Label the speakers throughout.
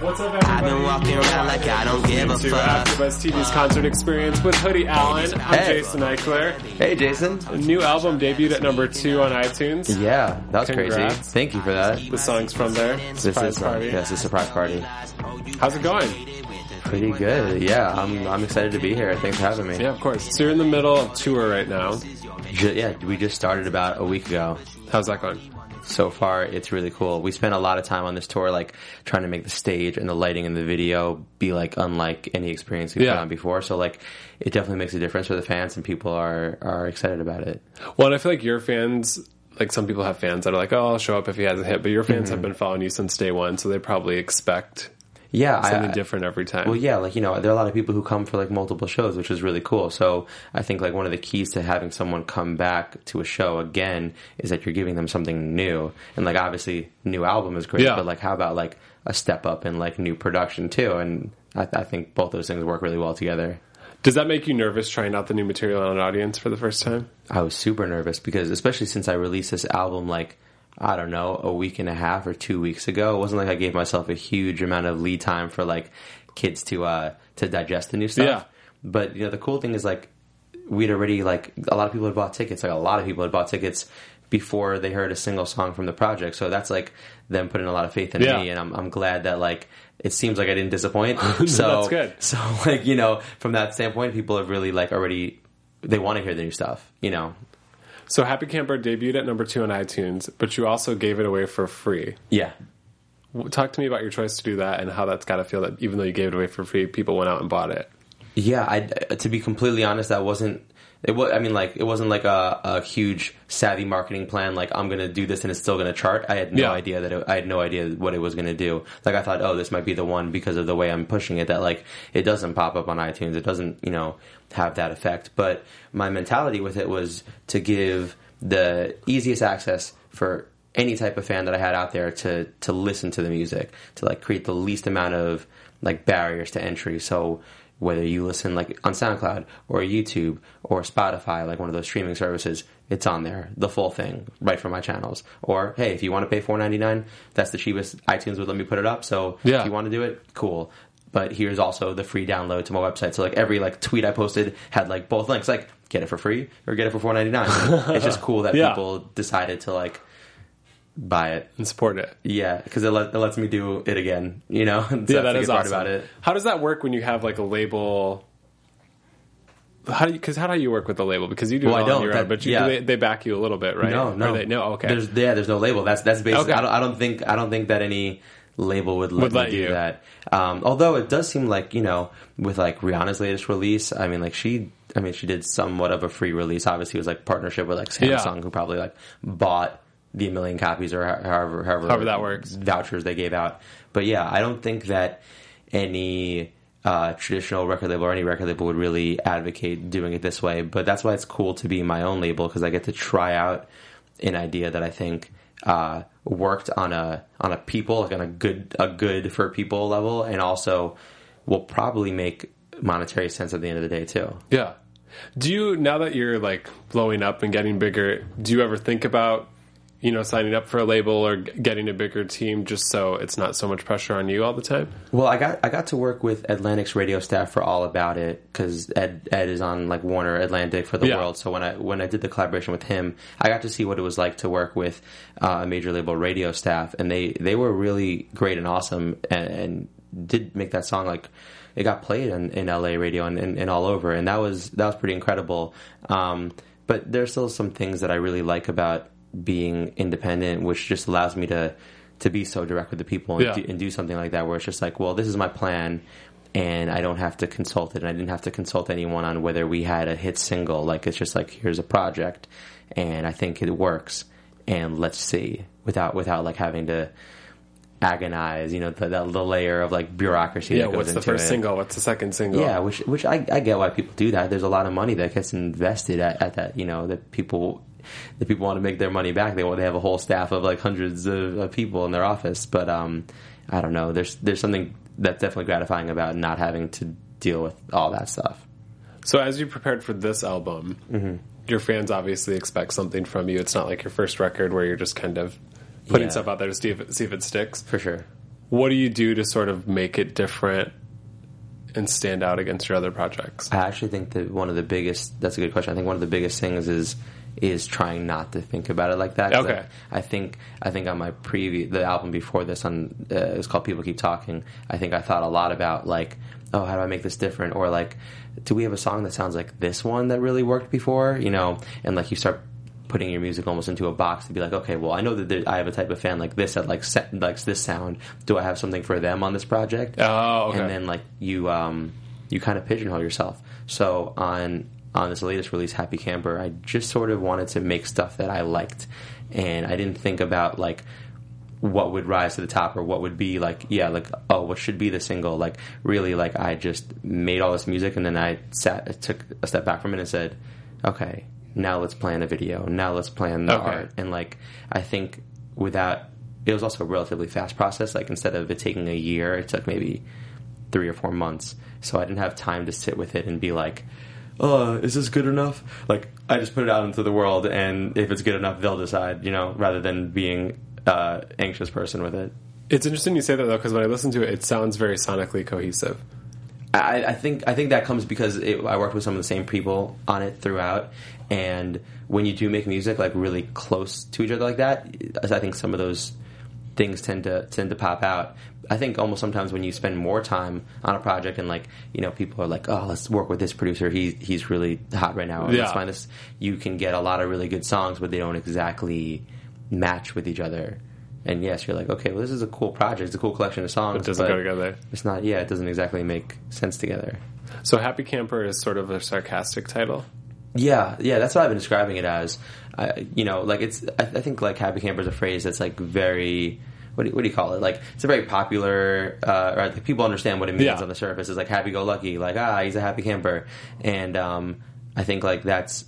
Speaker 1: What's up, everybody?
Speaker 2: I've been walking around like I don't give a
Speaker 1: to
Speaker 2: fuck.
Speaker 1: AfterBuzz TV's concert experience with Hoodie Allen. I'm
Speaker 3: Hey.
Speaker 1: Jason Ikeler.
Speaker 3: Hey, Jason.
Speaker 1: A new album debuted at number two on iTunes.
Speaker 3: Yeah, that was crazy. Thank you for that.
Speaker 1: The song's from there.
Speaker 3: This
Speaker 1: Surprise
Speaker 3: is uh,
Speaker 1: party.
Speaker 3: yes, a surprise party.
Speaker 1: How's it going?
Speaker 3: Pretty good. Yeah, I'm I'm excited to be here. Thanks for having me.
Speaker 1: Yeah, of course. So you're in the middle of tour right now.
Speaker 3: Ju- yeah, we just started about a week ago.
Speaker 1: How's that going?
Speaker 3: So far, it's really cool. We spent a lot of time on this tour, like trying to make the stage and the lighting and the video be like unlike any experience we've
Speaker 1: Yeah.
Speaker 3: on before. So like, it definitely makes a difference for the fans, and people are are excited about it.
Speaker 1: Well, and I feel like your fans, like some people have fans that are like, oh, I'll show up if he has a hit, but your fans
Speaker 3: Mm-hmm.
Speaker 1: have been following you since day one, so they probably expect
Speaker 3: Yeah,
Speaker 1: something
Speaker 3: I,
Speaker 1: different every time.
Speaker 3: Well, yeah, like you know, there are a lot of people who come for like multiple shows, which is really cool. So I think like one of the keys to having someone come back to a show again is that you're giving them something new. And like obviously, new album is great,
Speaker 1: Yeah.
Speaker 3: but like how about like a step up in like new production too? And I, I think both those things work really well together.
Speaker 1: Does that make you nervous trying out the new material on an audience for the first time?
Speaker 3: I was super nervous because especially since I released this album like I don't know a week and a half or two weeks ago, it wasn't like I gave myself a huge amount of lead time for like kids to uh to digest the new stuff.
Speaker 1: Yeah.
Speaker 3: But you know the cool thing is like we'd already like a lot of people had bought tickets. Like a lot of people had bought tickets before they heard a single song from the project. So that's like them putting a lot of faith in
Speaker 1: Yeah.
Speaker 3: me, and I'm I'm glad that like it seems like I didn't disappoint. so
Speaker 1: That's good.
Speaker 3: So like you know from that standpoint, people have really like already they want to hear the new stuff. You know.
Speaker 1: So Happy Camper debuted at number two on iTunes, but you also gave it away for free.
Speaker 3: Yeah.
Speaker 1: Talk to me about your choice to do that and how that's got to feel that even though you gave it away for free, people went out and bought it.
Speaker 3: Yeah, I, to be completely honest, that wasn't. It was. I mean, like it wasn't like a, a huge savvy marketing plan. Like I'm going to do this and it's still going to chart. I had no
Speaker 1: Yeah.
Speaker 3: idea that it, I had no idea what it was going to do. Like I thought, oh, this might be the one because of the way I'm pushing it. That like it doesn't pop up on iTunes. It doesn't, you know, have that effect. But my mentality with it was to give the easiest access for any type of fan that I had out there to to listen to the music, to like create the least amount of like barriers to entry. So whether you listen like on SoundCloud or YouTube or Spotify, like one of those streaming services, it's on there, the full thing, right from my channels. Or hey, if you want to pay four ninety nine, that's the cheapest iTunes would let me put it up. So
Speaker 1: Yeah.
Speaker 3: if you want to do it, cool. But here's also the free download to my website. So like every like tweet I posted had like both links, like get it for free or get it for four ninety nine. it's just cool that
Speaker 1: Yeah.
Speaker 3: people decided to like buy it.
Speaker 1: and support it.
Speaker 3: Yeah, because it, let, it lets me do it again. You know, so
Speaker 1: yeah, that is awesome.
Speaker 3: about it.
Speaker 1: How does that work when you have like a label? How do you? Because how do you work with the label? Because you do
Speaker 3: Well,
Speaker 1: it
Speaker 3: I
Speaker 1: all on
Speaker 3: don't.
Speaker 1: your
Speaker 3: That-
Speaker 1: own, but you,
Speaker 3: yeah.
Speaker 1: they, they back you a little bit, right?
Speaker 3: No, no,
Speaker 1: they, no. Okay.
Speaker 3: There's yeah, there's no label. That's that's basically.
Speaker 1: Okay.
Speaker 3: I don't. I don't think. I don't think that any label would let
Speaker 1: Would
Speaker 3: me
Speaker 1: let
Speaker 3: do
Speaker 1: you.
Speaker 3: that. Um, although it does seem like you know, with like Rihanna's latest release, I mean, like she. I mean, she did somewhat of a free release. Obviously, it was like partnership with like Samsung,
Speaker 1: Yeah.
Speaker 3: who probably like bought the million copies or however however,
Speaker 1: However that works.
Speaker 3: vouchers they gave out. But yeah, I don't think that any uh, traditional record label or any record label would really advocate doing it this way. But that's why it's cool to be my own label because I get to try out an idea that I think uh, worked on a on a people like on a good a good for people level, and also will probably make monetary sense at the end of the day too.
Speaker 1: Yeah. Do you now that you're like blowing up and getting bigger? Do you ever think about you know signing up for a label or getting a bigger team just so it's not so much pressure on you all the time?
Speaker 3: Well, I got I got to work with Atlantic's radio staff for All About It because Ed Ed is on like Warner Atlantic for the
Speaker 1: Yeah.
Speaker 3: world. So when I when I did the collaboration with him, I got to see what it was like to work with uh, a major label radio staff, and they they were really great and awesome, and, and did make that song like it got played in, in LA radio and, and, and all over, and that was that was pretty incredible. Um, but there's still some things that I really like about being independent, which just allows me to to be so direct with the people and,
Speaker 1: Yeah.
Speaker 3: do, and do something like that, where it's just like, well, this is my plan. and I don't have to consult it, and I didn't have to consult anyone on whether we had a hit single. Like it's just like here's a project, and I think it works, and let's see without without like having to agonize, you know, the, the, the layer of like bureaucracy.
Speaker 1: Yeah,
Speaker 3: that goes
Speaker 1: what's the first
Speaker 3: it.
Speaker 1: single? What's the second single?
Speaker 3: Yeah, which which I, I get why people do that. There's a lot of money that gets invested at, at that. You know that people that people want to make their money back. They want they have a whole staff of like hundreds of, of people in their office. But um, I don't know. There's there's something that's definitely gratifying about not having to deal with all that stuff.
Speaker 1: So as you prepared for this album,
Speaker 3: Mm-hmm.
Speaker 1: your fans obviously expect something from you. It's not like your first record where you're just kind of putting
Speaker 3: Yeah.
Speaker 1: stuff out there to see if it, see if it sticks.
Speaker 3: For sure.
Speaker 1: What do you do to sort of make it different and stand out against your other projects?
Speaker 3: I actually think that one of the biggest. That's a good question. I think one of the biggest things is is trying not to think about it like that.
Speaker 1: Okay.
Speaker 3: I, I think I think on my previous the album before this on uh, it was called People Keep Talking. I think I thought a lot about like, oh, how do I make this different? Or like, do we have a song that sounds like this one that really worked before? You know, and like you start putting your music almost into a box to be like, okay, well, I know that there, I have a type of fan like this that like set, likes this sound. Do I have something for them on this project?
Speaker 1: Oh, okay.
Speaker 3: And then like you um you kind of pigeonhole yourself. So on on this latest release, Happy Camper, I just sort of wanted to make stuff that I liked, and I didn't think about like what would rise to the top or what would be like yeah like oh what should be the single? Like really like I just made all this music and then I sat took a step back from it and said okay now let's plan a video. Now let's plan the
Speaker 1: Okay.
Speaker 3: art. And like I think without it was also a relatively fast process. Like instead of it taking a year it took maybe three or four months. So I didn't have time to sit with it and be like, "Oh, is this good enough?" Like I just put it out into the world, and if it's good enough, they'll decide. You know, rather than being uh, anxious person with it.
Speaker 1: It's interesting you say that though, because when I listen to it, it sounds very sonically cohesive.
Speaker 3: I, I think I think that comes because it, I worked with some of the same people on it throughout, and when you do make music like really close to each other like that, I think some of those things tend to tend to pop out. I think almost sometimes when you spend more time on a project and like you know people are like, oh, let's work with this producer. He he's really hot right now.
Speaker 1: Yeah.
Speaker 3: Let's find this. You can get a lot of really good songs, but they don't exactly match with each other. And yes, you're like, okay, well, this is a cool project. It's a cool collection of songs.
Speaker 1: It doesn't go together.
Speaker 3: It's not. Yeah, it doesn't exactly make sense together.
Speaker 1: So Happy Camper is sort of a sarcastic title.
Speaker 3: Yeah, yeah, that's what I've been describing it as. I, you know, like it's. I, I think like happy camper is a phrase that's like very. What do, you, what do you call it? Like it's a very popular, uh, or like people understand what it means
Speaker 1: Yeah.
Speaker 3: on the surface. It's like happy go lucky, like ah, he's a happy camper, and um, I think like that's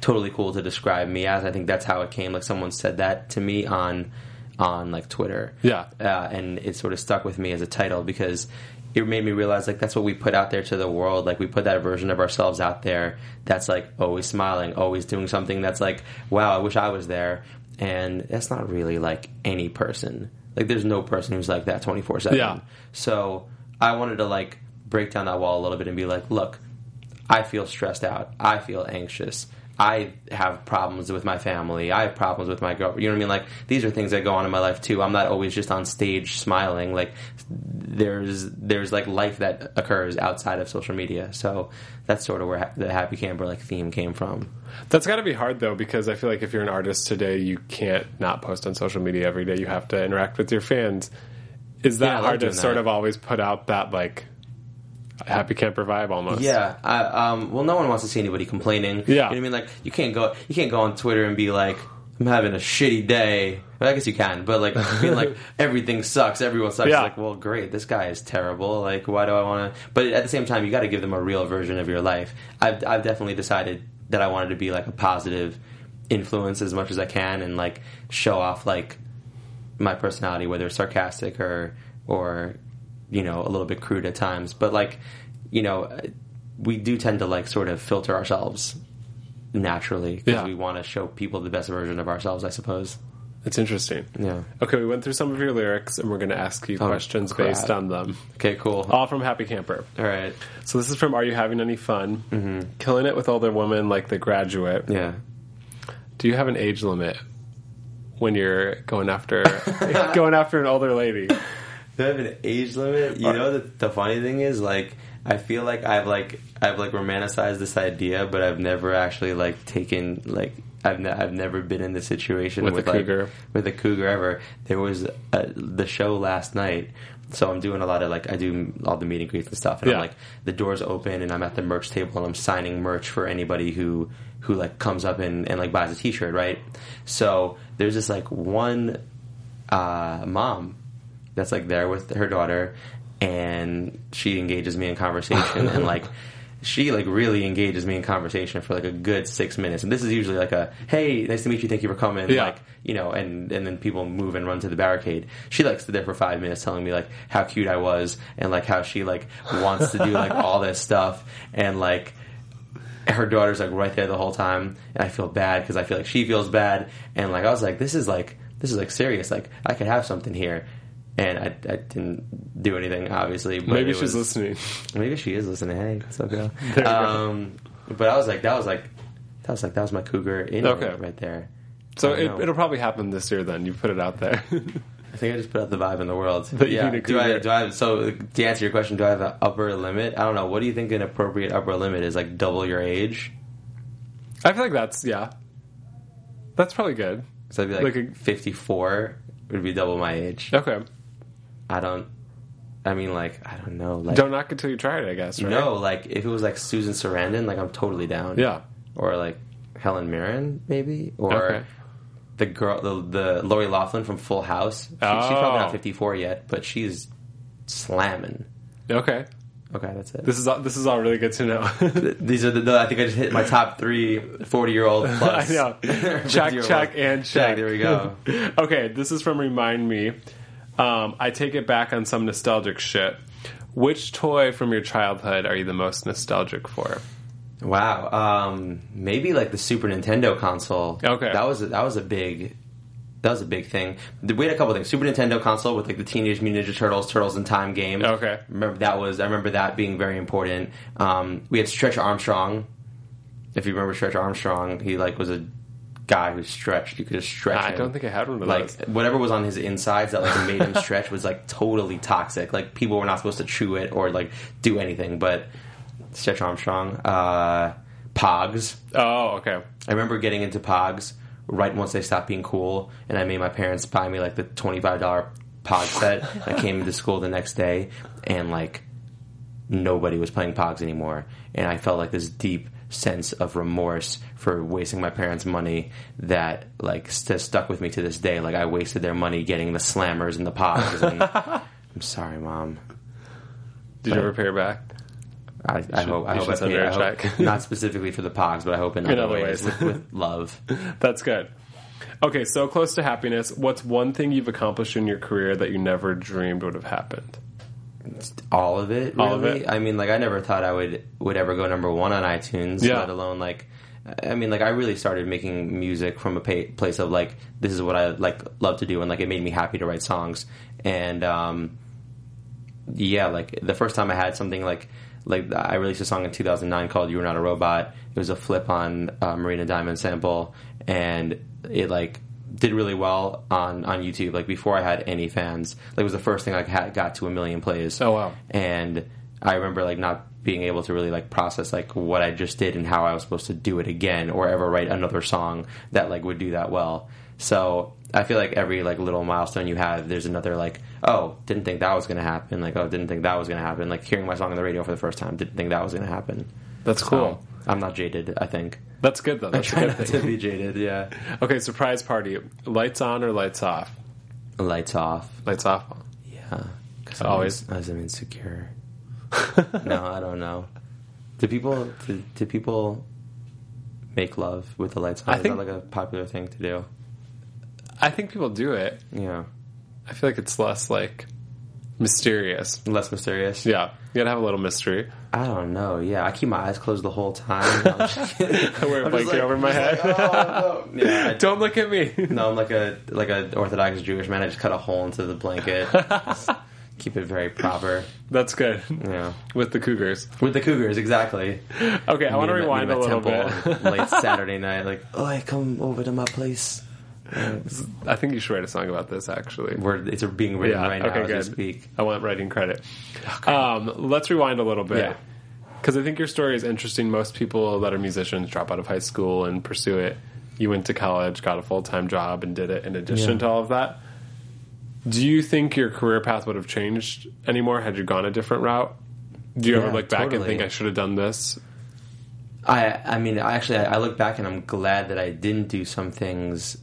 Speaker 3: totally cool to describe me as. I think that's how it came. Like someone said that to me on on like Twitter.
Speaker 1: Yeah.
Speaker 3: uh, and it sort of stuck with me as a title because it made me realize like that's what we put out there to the world. Like we put that version of ourselves out there that's like always smiling, always doing something that's like, wow, I wish I was there. And that's not really like any person. Like there's no person who's like that 24
Speaker 1: Yeah.
Speaker 3: 7. So I wanted to like break down that wall a little bit and be like, look, I feel stressed out. I feel anxious. I have problems with my family. I have problems with my girlfriend. You know what I mean? Like these are things that go on in my life too. I'm not always just on stage smiling. Like there's there's like life that occurs outside of social media. So that's sort of where ha- the happy camper like theme came from.
Speaker 1: That's got to be hard though, because I feel like if you're an artist today, you can't not post on social media every day. You have to interact with your fans. Is that
Speaker 3: Yeah,
Speaker 1: hard to
Speaker 3: doing
Speaker 1: sort of always put out that like happy camper vibe almost?
Speaker 3: Yeah. I, um, well, no one wants to see anybody complaining.
Speaker 1: Yeah.
Speaker 3: You know what I mean? Like you can't go you can't go on Twitter and be like. I'm having a shitty day. Well, I guess you can, but like being like everything sucks, everyone sucks.
Speaker 1: Yeah.
Speaker 3: Like, well, great, this guy is terrible. Like, why do I want to? But at the same time, you got to give them a real version of your life. I've I've definitely decided that I wanted to be like a positive influence as much as I can, and like show off like my personality, whether it's sarcastic or or you know a little bit crude at times. But like you know, we do tend to like sort of filter ourselves naturally because
Speaker 1: Yeah.
Speaker 3: we want to show people the best version of ourselves. I suppose.
Speaker 1: It's interesting.
Speaker 3: Yeah.
Speaker 1: Okay, we went through some of your lyrics, and we're going to ask you
Speaker 3: Oh,
Speaker 1: questions
Speaker 3: crap.
Speaker 1: based on them.
Speaker 3: Okay. Cool.
Speaker 1: All from Happy Camper.
Speaker 3: All right.
Speaker 1: So this is from Are You Having Any Fun? Mm-hmm. Killing it with older women like The Graduate.
Speaker 3: Yeah.
Speaker 1: Do you have an age limit when you're going after going after an older lady?
Speaker 3: Do I have an age limit? You know, the, the funny thing is, like, I feel like I've like I've like romanticized this idea, but I've never actually like taken like I've ne- I've never been in this situation
Speaker 1: With a
Speaker 3: like,
Speaker 1: cougar.
Speaker 3: with a cougar ever. There was a, the show last night. So I'm doing a lot of like I do all the meet and greets and stuff, and
Speaker 1: Yeah.
Speaker 3: I'm like the doors open, and I'm at the merch table, and I'm signing merch for anybody who who like comes up and, and like buys a T-shirt, right? So there's this like one uh, mom that's like there with her daughter, and she engages me in conversation, and like she like really engages me in conversation for like a good six minutes. And this is usually like a hey, nice to meet you, thank you for coming,
Speaker 1: Yeah.
Speaker 3: like you know, and and then people move and run to the barricade. She like stood there for five minutes telling me like how cute I was and like how she like wants to do like all this stuff and like her daughter's like right there the whole time and I feel bad because I feel like she feels bad and like I was like this is like this is like serious like I could have something here and I, I didn't do anything obviously but
Speaker 1: Maybe she's
Speaker 3: was-
Speaker 1: listening.
Speaker 3: maybe she is listening hey what's up girl
Speaker 1: There you go.
Speaker 3: um but I was like that was like that was like that was my cougar in
Speaker 1: Okay.
Speaker 3: right there
Speaker 1: So it, it'll probably happen this year. Then you put it out there.
Speaker 3: I think I just put out the vibe in the world.
Speaker 1: You
Speaker 3: yeah. Do I, do I? So to answer your question, do I have an upper limit? I don't know. What do you think an appropriate upper limit is? Like double your age?
Speaker 1: I feel like that's yeah. That's probably good.
Speaker 3: So I'd be like,
Speaker 1: Like a-
Speaker 3: 54 would be double my age.
Speaker 1: Okay.
Speaker 3: I don't. I mean, like I don't know. Like
Speaker 1: Don't knock until you try it. I guess. Right?
Speaker 3: no, like if it was like Susan Sarandon, like I'm totally down.
Speaker 1: Yeah.
Speaker 3: Or like Helen Mirren, maybe, or
Speaker 1: Okay.
Speaker 3: the girl, the the Lori Loughlin from Full House. She, She's
Speaker 1: Oh.
Speaker 3: probably not 54 yet, but she's slamming.
Speaker 1: Okay.
Speaker 3: Okay, that's it.
Speaker 1: This is all, this is all really good to know.
Speaker 3: These are the, the. I think I just hit my top three 40 year old plus.
Speaker 1: I know.
Speaker 3: 50
Speaker 1: check, check, and check.
Speaker 3: There we go.
Speaker 1: okay, this is from Remind Me. Um, I take it back on some nostalgic shit. Which toy from your childhood are you the most nostalgic for?
Speaker 3: Wow. Um, maybe like the Super Nintendo console.
Speaker 1: Okay.
Speaker 3: That was a, that was a big. That was a big thing. We had a couple things. Super Nintendo console with like the Teenage Mutant Ninja Turtles, Turtles in Time game.
Speaker 1: Okay.
Speaker 3: Remember that was. I remember that being very important. Um, we had Stretch Armstrong. If you remember Stretch Armstrong, he like was a guy who stretched. You could just stretch.
Speaker 1: I
Speaker 3: him.
Speaker 1: don't think I had one of
Speaker 3: like
Speaker 1: those.
Speaker 3: whatever was on his insides that like made him stretch was like totally toxic. Like people were not supposed to chew it or like do anything. But Stretch Armstrong, uh, Pogs.
Speaker 1: Oh, okay.
Speaker 3: I remember getting into Pogs right once they stopped being cool, and I made my parents buy me like the twenty five dollar Pog set. I came into school the next day, and like nobody was playing Pogs anymore, and I felt like this deep sense of remorse for wasting my parents' money that like st- stuck with me to this day. Like I wasted their money getting the slammers and the Pogs. And I'm sorry, mom.
Speaker 1: Did you ever pay her back?
Speaker 3: I, I hope I hope
Speaker 1: should
Speaker 3: I
Speaker 1: send
Speaker 3: paid.
Speaker 1: her a
Speaker 3: I hope,
Speaker 1: check.
Speaker 3: not specifically for the Pogs, but I hope in, other,
Speaker 1: other
Speaker 3: ways,
Speaker 1: ways.
Speaker 3: with, with love.
Speaker 1: That's good. Okay, so close to happiness. What's one thing you've accomplished in your career that you never dreamed would have happened?
Speaker 3: All of it. Really.
Speaker 1: All of it?
Speaker 3: I mean, like I never thought I would would ever go number one on iTunes.
Speaker 1: Yeah.
Speaker 3: Let alone like, I mean, like I really started making music from a pa- place of like this is what I like love to do, and like it made me happy to write songs. And um, yeah, like the first time I had something like like I released a song in 2009 called "You Were Not a Robot." It was a flip on uh, Marina Diamond sample, and it like did really well on on YouTube. Like before I had any fans, like it was the first thing I had got to a million plays.
Speaker 1: Oh, wow.
Speaker 3: And I remember like not being able to really like process like what I just did and how I was supposed to do it again or ever write another song that like would do that well. So I feel like every like little milestone you have, there's another like, oh, didn't think that was going to happen. Like, oh, didn't think that was going to happen. Like hearing my song on the radio for the first time, didn't think that was going to happen.
Speaker 1: That's cool.
Speaker 3: So, I'm not jaded. I think.
Speaker 1: That's good though.
Speaker 3: I
Speaker 1: That's a
Speaker 3: try
Speaker 1: good
Speaker 3: not to be jaded. Yeah.
Speaker 1: Okay, surprise party. Lights on or lights off?
Speaker 3: Lights off.
Speaker 1: Lights off.
Speaker 3: Yeah. Cause
Speaker 1: Always.
Speaker 3: I'm, I'm insecure. no, I don't know. Do people do, do people make love with the lights on?
Speaker 1: I
Speaker 3: Is
Speaker 1: think-
Speaker 3: that like a popular thing to do?
Speaker 1: I think people do it.
Speaker 3: Yeah.
Speaker 1: I feel like it's less like mysterious.
Speaker 3: Less mysterious.
Speaker 1: Yeah, you gotta have a little mystery.
Speaker 3: I don't know. Yeah, I keep my eyes closed the whole time. I'm just.
Speaker 1: I wear a
Speaker 3: I'm just
Speaker 1: blanket
Speaker 3: like-
Speaker 1: over my head.
Speaker 3: like, oh, no. Yeah. I,
Speaker 1: Don't look at me.
Speaker 3: no, I'm like a like a Orthodox Jewish man. I just cut a hole into the blanket. Just keep it very proper.
Speaker 1: That's good.
Speaker 3: Yeah.
Speaker 1: With the Cougars.
Speaker 3: With the Cougars, exactly.
Speaker 1: Okay, I want to
Speaker 3: Meet 'em at-
Speaker 1: rewind a little bit.
Speaker 3: Temple late Saturday night, like, oh, I come over to my place.
Speaker 1: I think you should write a song about this. Actually,
Speaker 3: Where it's being written
Speaker 1: yeah.
Speaker 3: right now
Speaker 1: okay,
Speaker 3: as
Speaker 1: good.
Speaker 3: we speak.
Speaker 1: I want writing credit. Um, let's rewind a little bit.
Speaker 3: Yeah.
Speaker 1: Because I think your story is interesting. Most people that are musicians drop out of high school and pursue it. You went to college, got a full time job, and did it in addition
Speaker 3: Yeah.
Speaker 1: to all of that. Do you think your career path would have changed anymore had you gone a different route? Do you
Speaker 3: Yeah,
Speaker 1: ever look back and
Speaker 3: totally.
Speaker 1: think I should have done this?
Speaker 3: I I mean, I actually I look back and I'm glad that I didn't do some things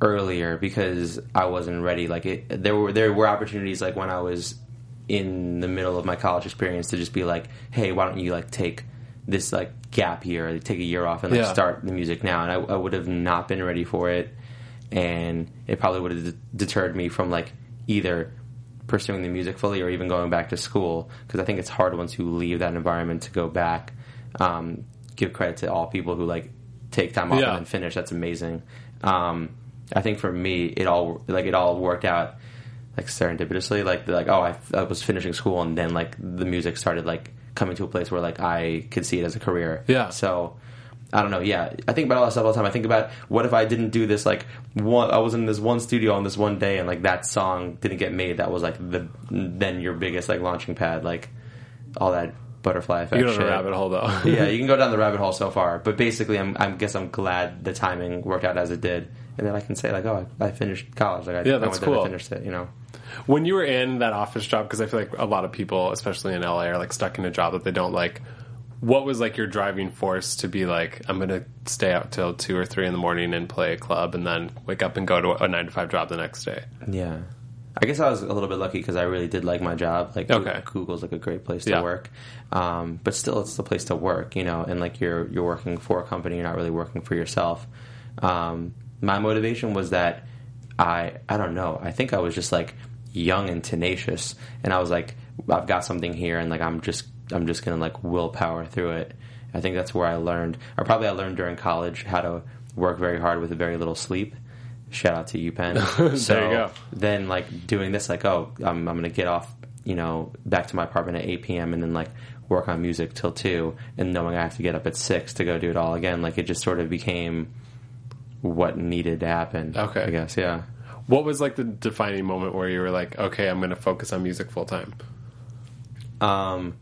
Speaker 3: earlier because I wasn't ready. Like it, there were there were opportunities like when I was in the middle of my college experience to just be like, hey, why don't you like take this like gap year, or take a year off and like
Speaker 1: Yeah.
Speaker 3: start the music now? And I, I would have not been ready for it, and it probably would have de- deterred me from like either pursuing the music fully or even going back to school because I think it's hard once you leave that environment to go back. Um, give credit to all people who like take time off
Speaker 1: Yeah.
Speaker 3: and finish. That's amazing. Um, I think for me, it all like it all worked out like serendipitously. Like like oh, I, I was finishing school and then like the music started like coming to a place where like I could see it as a career.
Speaker 1: Yeah.
Speaker 3: So I don't know. Yeah, I think about all that stuff all the time. I think about what if I didn't do this? Like, one, I was in this one studio on this one day, and like that song didn't get made. That was like the then your biggest like launching pad. Like all that butterfly effect.
Speaker 1: You go down a rabbit hole though.
Speaker 3: yeah, you can go down the rabbit hole so far, but basically, I'm, I guess I'm glad the timing worked out as it did, and then I can say like, oh, I, I finished college. Like, I,
Speaker 1: Yeah,
Speaker 3: I
Speaker 1: that's
Speaker 3: and
Speaker 1: cool.
Speaker 3: finished it. You know.
Speaker 1: When you were in that office job, because I feel like a lot of people, especially in LA, are like stuck in a job that they don't like. What was like your driving force to be like, I'm going to stay out till two or three in the morning and play a club, and then wake up and go to a nine to five job the next day?
Speaker 3: Yeah. I guess I was a little bit lucky because I really did like my job. Like,
Speaker 1: Okay.
Speaker 3: Google's like a great place to
Speaker 1: Yeah.
Speaker 3: work, um, but still, it's the place to work, you know. And like you're you're working for a company, you're not really working for yourself. Um, my motivation was that I I don't know. I think I was just like young and tenacious, and I was like, I've got something here, and like I'm just I'm just gonna like willpower through it. I think that's where I learned, or probably I learned during college how to work very hard with very little sleep. Shout out to so
Speaker 1: you go.
Speaker 3: then like doing this, like oh, I'm I'm gonna get off, you know, back to my apartment at 8 p.m. and then like work on music till two, and knowing I have to get up at six to go do it all again. Like it just sort of became what needed to happen.
Speaker 1: Okay.
Speaker 3: I guess yeah.
Speaker 1: What was like the defining moment where you were like, okay, I'm going to focus on music full time?
Speaker 3: Um,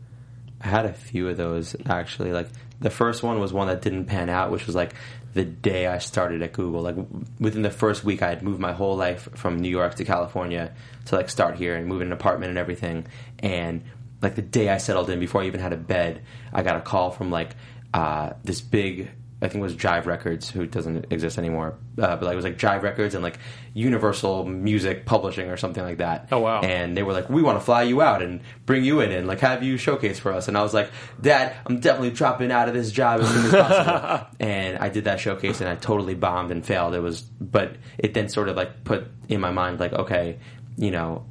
Speaker 3: I had a few of those actually. Like the first one was one that didn't pan out, which was like the day I started at Google. Like w- within the first week, I had moved my whole life from New York to California to like start here and move in an apartment and everything. And like the day I settled in, before I even had a bed, I got a call from like uh, this big. I think it was Jive Records, who doesn't exist anymore, uh, but like it was like Jive Records and like Universal Music Publishing or something like that.
Speaker 1: Oh, wow.
Speaker 3: And they were like, "We want to fly you out and bring you in and like have you showcase for us." And I was like, "Dad, I'm definitely dropping out of this job as soon as possible." and I did that showcase and I totally bombed and failed. It was, but it then sort of like put in my mind like, okay, you know,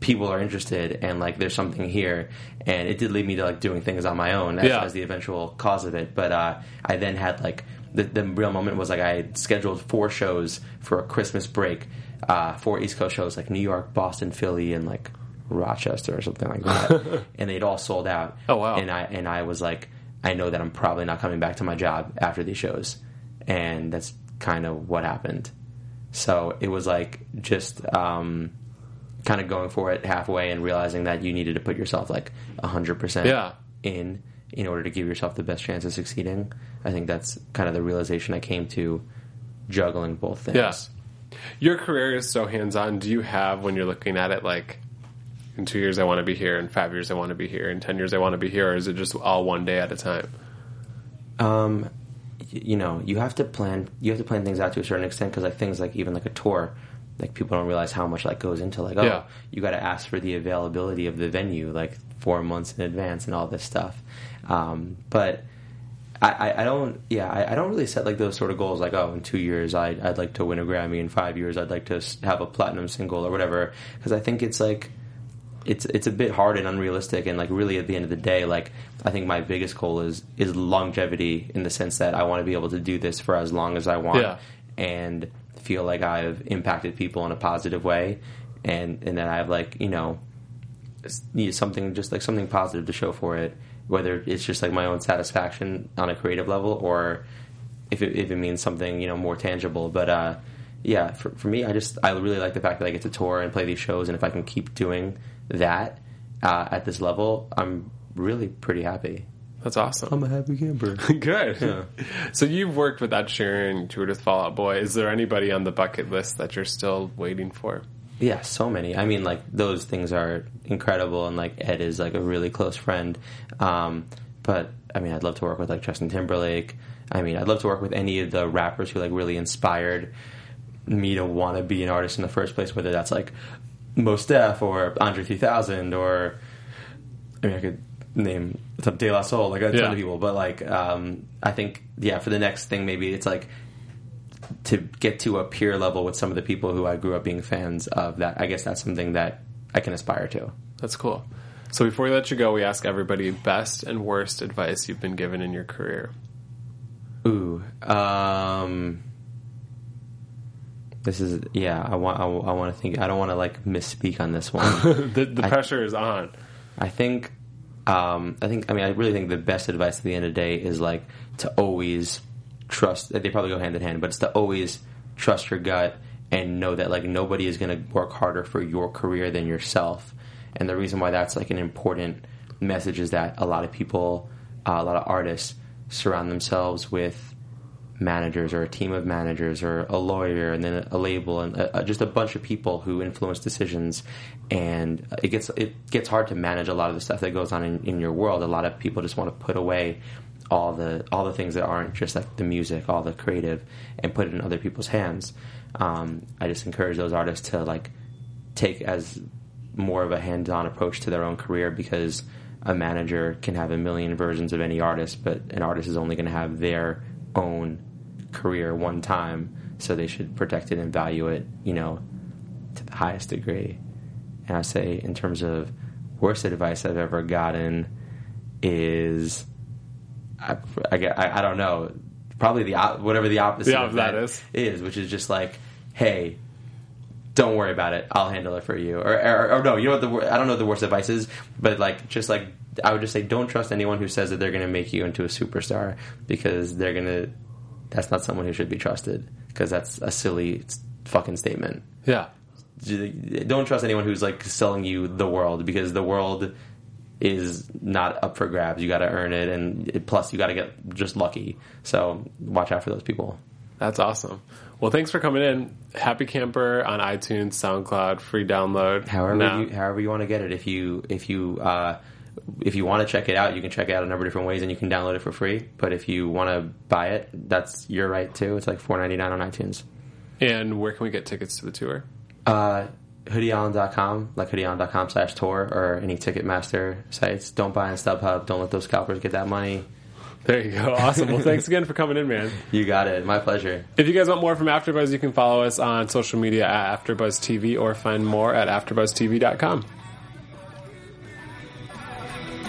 Speaker 3: people are interested and like there's something here and it did lead me to like doing things on my own as,
Speaker 1: Yeah.
Speaker 3: as the eventual cause of it. But uh, i then had like the, the real moment was like i had scheduled four shows for a christmas break uh, four east coast shows like new york boston philly and like rochester or something like that. And they'd all sold out.
Speaker 1: Oh, wow.
Speaker 3: and i and i was like i know that i'm probably not coming back to my job after these shows. And that's kind of what happened. So it was like just um, kind of going for it halfway and realizing that you needed to put yourself like 100%
Speaker 1: Yeah.
Speaker 3: in in order to give yourself the best chance of succeeding. I think that's kind of the realization I came to juggling both things.
Speaker 1: Yeah. Your career is so hands on. Do you have, when you're looking at it, like, in two years I want to be here, in five years I want to be here, in ten years I want to be here, or is it just all one day at a time?
Speaker 3: Um, y- you know, you have to plan. You have to plan things out to a certain extent because, like, things like even like a tour, like people don't realize how much like goes into like, oh,
Speaker 1: Yeah.
Speaker 3: you got to ask for the availability of the venue like four months in advance and all this stuff. Um, but I, I, I don't, yeah, I, I don't really set like those sort of goals. Like, oh, in two years, I, I'd like to win a Grammy. In five years, I'd like to have a platinum single or whatever. Because I think it's like it's it's a bit hard and unrealistic and like really at the end of the day like I think my biggest goal is is longevity in the sense that I want to be able to do this for as long as I want
Speaker 1: Yeah.
Speaker 3: and feel like I've impacted people in a positive way. And and that I have like you know something just like something positive to show for it whether it's just like my own satisfaction on a creative level or if it, if it means something you know more tangible. But uh yeah for, for me i just i really like the fact that i get to tour and play these shows. And if i can keep doing that uh, at this level i'm really pretty happy
Speaker 1: That's awesome.
Speaker 3: I'm a happy camper
Speaker 1: Good.
Speaker 3: Yeah.
Speaker 1: So you've worked with Ed Sheeran, toured with Fall Out Boy. Is there anybody on the bucket list that you're still waiting for?
Speaker 3: Yeah, so many. I mean, like those things are incredible, and like Ed is like a really close friend. Um, but I mean, I'd love to work with like Justin Timberlake. I mean, I'd love to work with any of the rappers who like really inspired me to want to be an artist in the first place. Whether that's like Mos Def or Andre 3000 or I mean, I could name De La Soul, like a ton of people. But like, um, I think yeah, for the next thing, maybe it's like to get to a peer level with some of the people who I grew up being fans of. That I guess that's something that I can aspire to.
Speaker 1: That's cool. So before we let you go, we ask everybody best and worst advice you've been given in your career.
Speaker 3: Ooh, um, this is yeah. I want I, I want to think. I don't want to like misspeak on this one.
Speaker 1: the the
Speaker 3: I-
Speaker 1: pressure is on.
Speaker 3: I think, um, I think, I mean, I really think the best advice at the end of the day is like to always trust. They probably go hand in hand, but it's to always trust your gut and know that like nobody is going to work harder for your career than yourself. And the reason why that's like an important message is that a lot of people, uh, a lot of artists surround themselves with managers or a team of managers or a lawyer and then a label and uh just a bunch of people who influence decisions. And it gets it gets hard to manage a lot of the stuff that goes on in, in your world. A lot of people just want to put away all the all the things that aren't just like the music all the creative and put it in other people's hands. Um, i just encourage those artists to like take as more of a hands-on approach to their own career because a manager can have a million versions of any artist, but an artist is only going to have their own career one time, so they should protect it and value it, you know, to the highest degree. And I say, in terms of worst advice I've ever gotten, is I, I, I, don't know, probably the whatever the opposite of that
Speaker 1: that is.
Speaker 3: is, which is just like, hey, don't worry about it. I'll handle it for you. Or, or, or no, you know what the I don't know what the worst advice is, but like just like I would just say, don't trust anyone who says that they're going to make you into a superstar because they're going to. That's not someone who should be trusted because that's a silly fucking statement.
Speaker 1: Yeah.
Speaker 3: Don't trust anyone who's like selling you the world because the world is not up for grabs. You got to earn it, and it, plus you got to get just lucky. So watch out for those people.
Speaker 1: That's awesome. Well, thanks for coming in. Happy Camper on iTunes, SoundCloud, free download.
Speaker 3: however
Speaker 1: now.
Speaker 3: you however you want to get it. If you if you uh, if you want to check it out, you can check it out a number of different ways, and you can download it for free. But if you want to buy it, that's your right too. It's like four ninety nine on iTunes.
Speaker 1: and where can we get tickets to the tour?
Speaker 3: Uh, hoodieallen.com, like hoodieallen.com slash tour, or any Ticketmaster sites. Don't buy on StubHub. Don't let those scalpers get that money.
Speaker 1: There you go. Awesome. Well, thanks again for coming in, man.
Speaker 3: You got it. My pleasure.
Speaker 1: If you guys want more from AfterBuzz, you can follow us on social media at AfterBuzz TV or find more at AfterBuzzTV.com.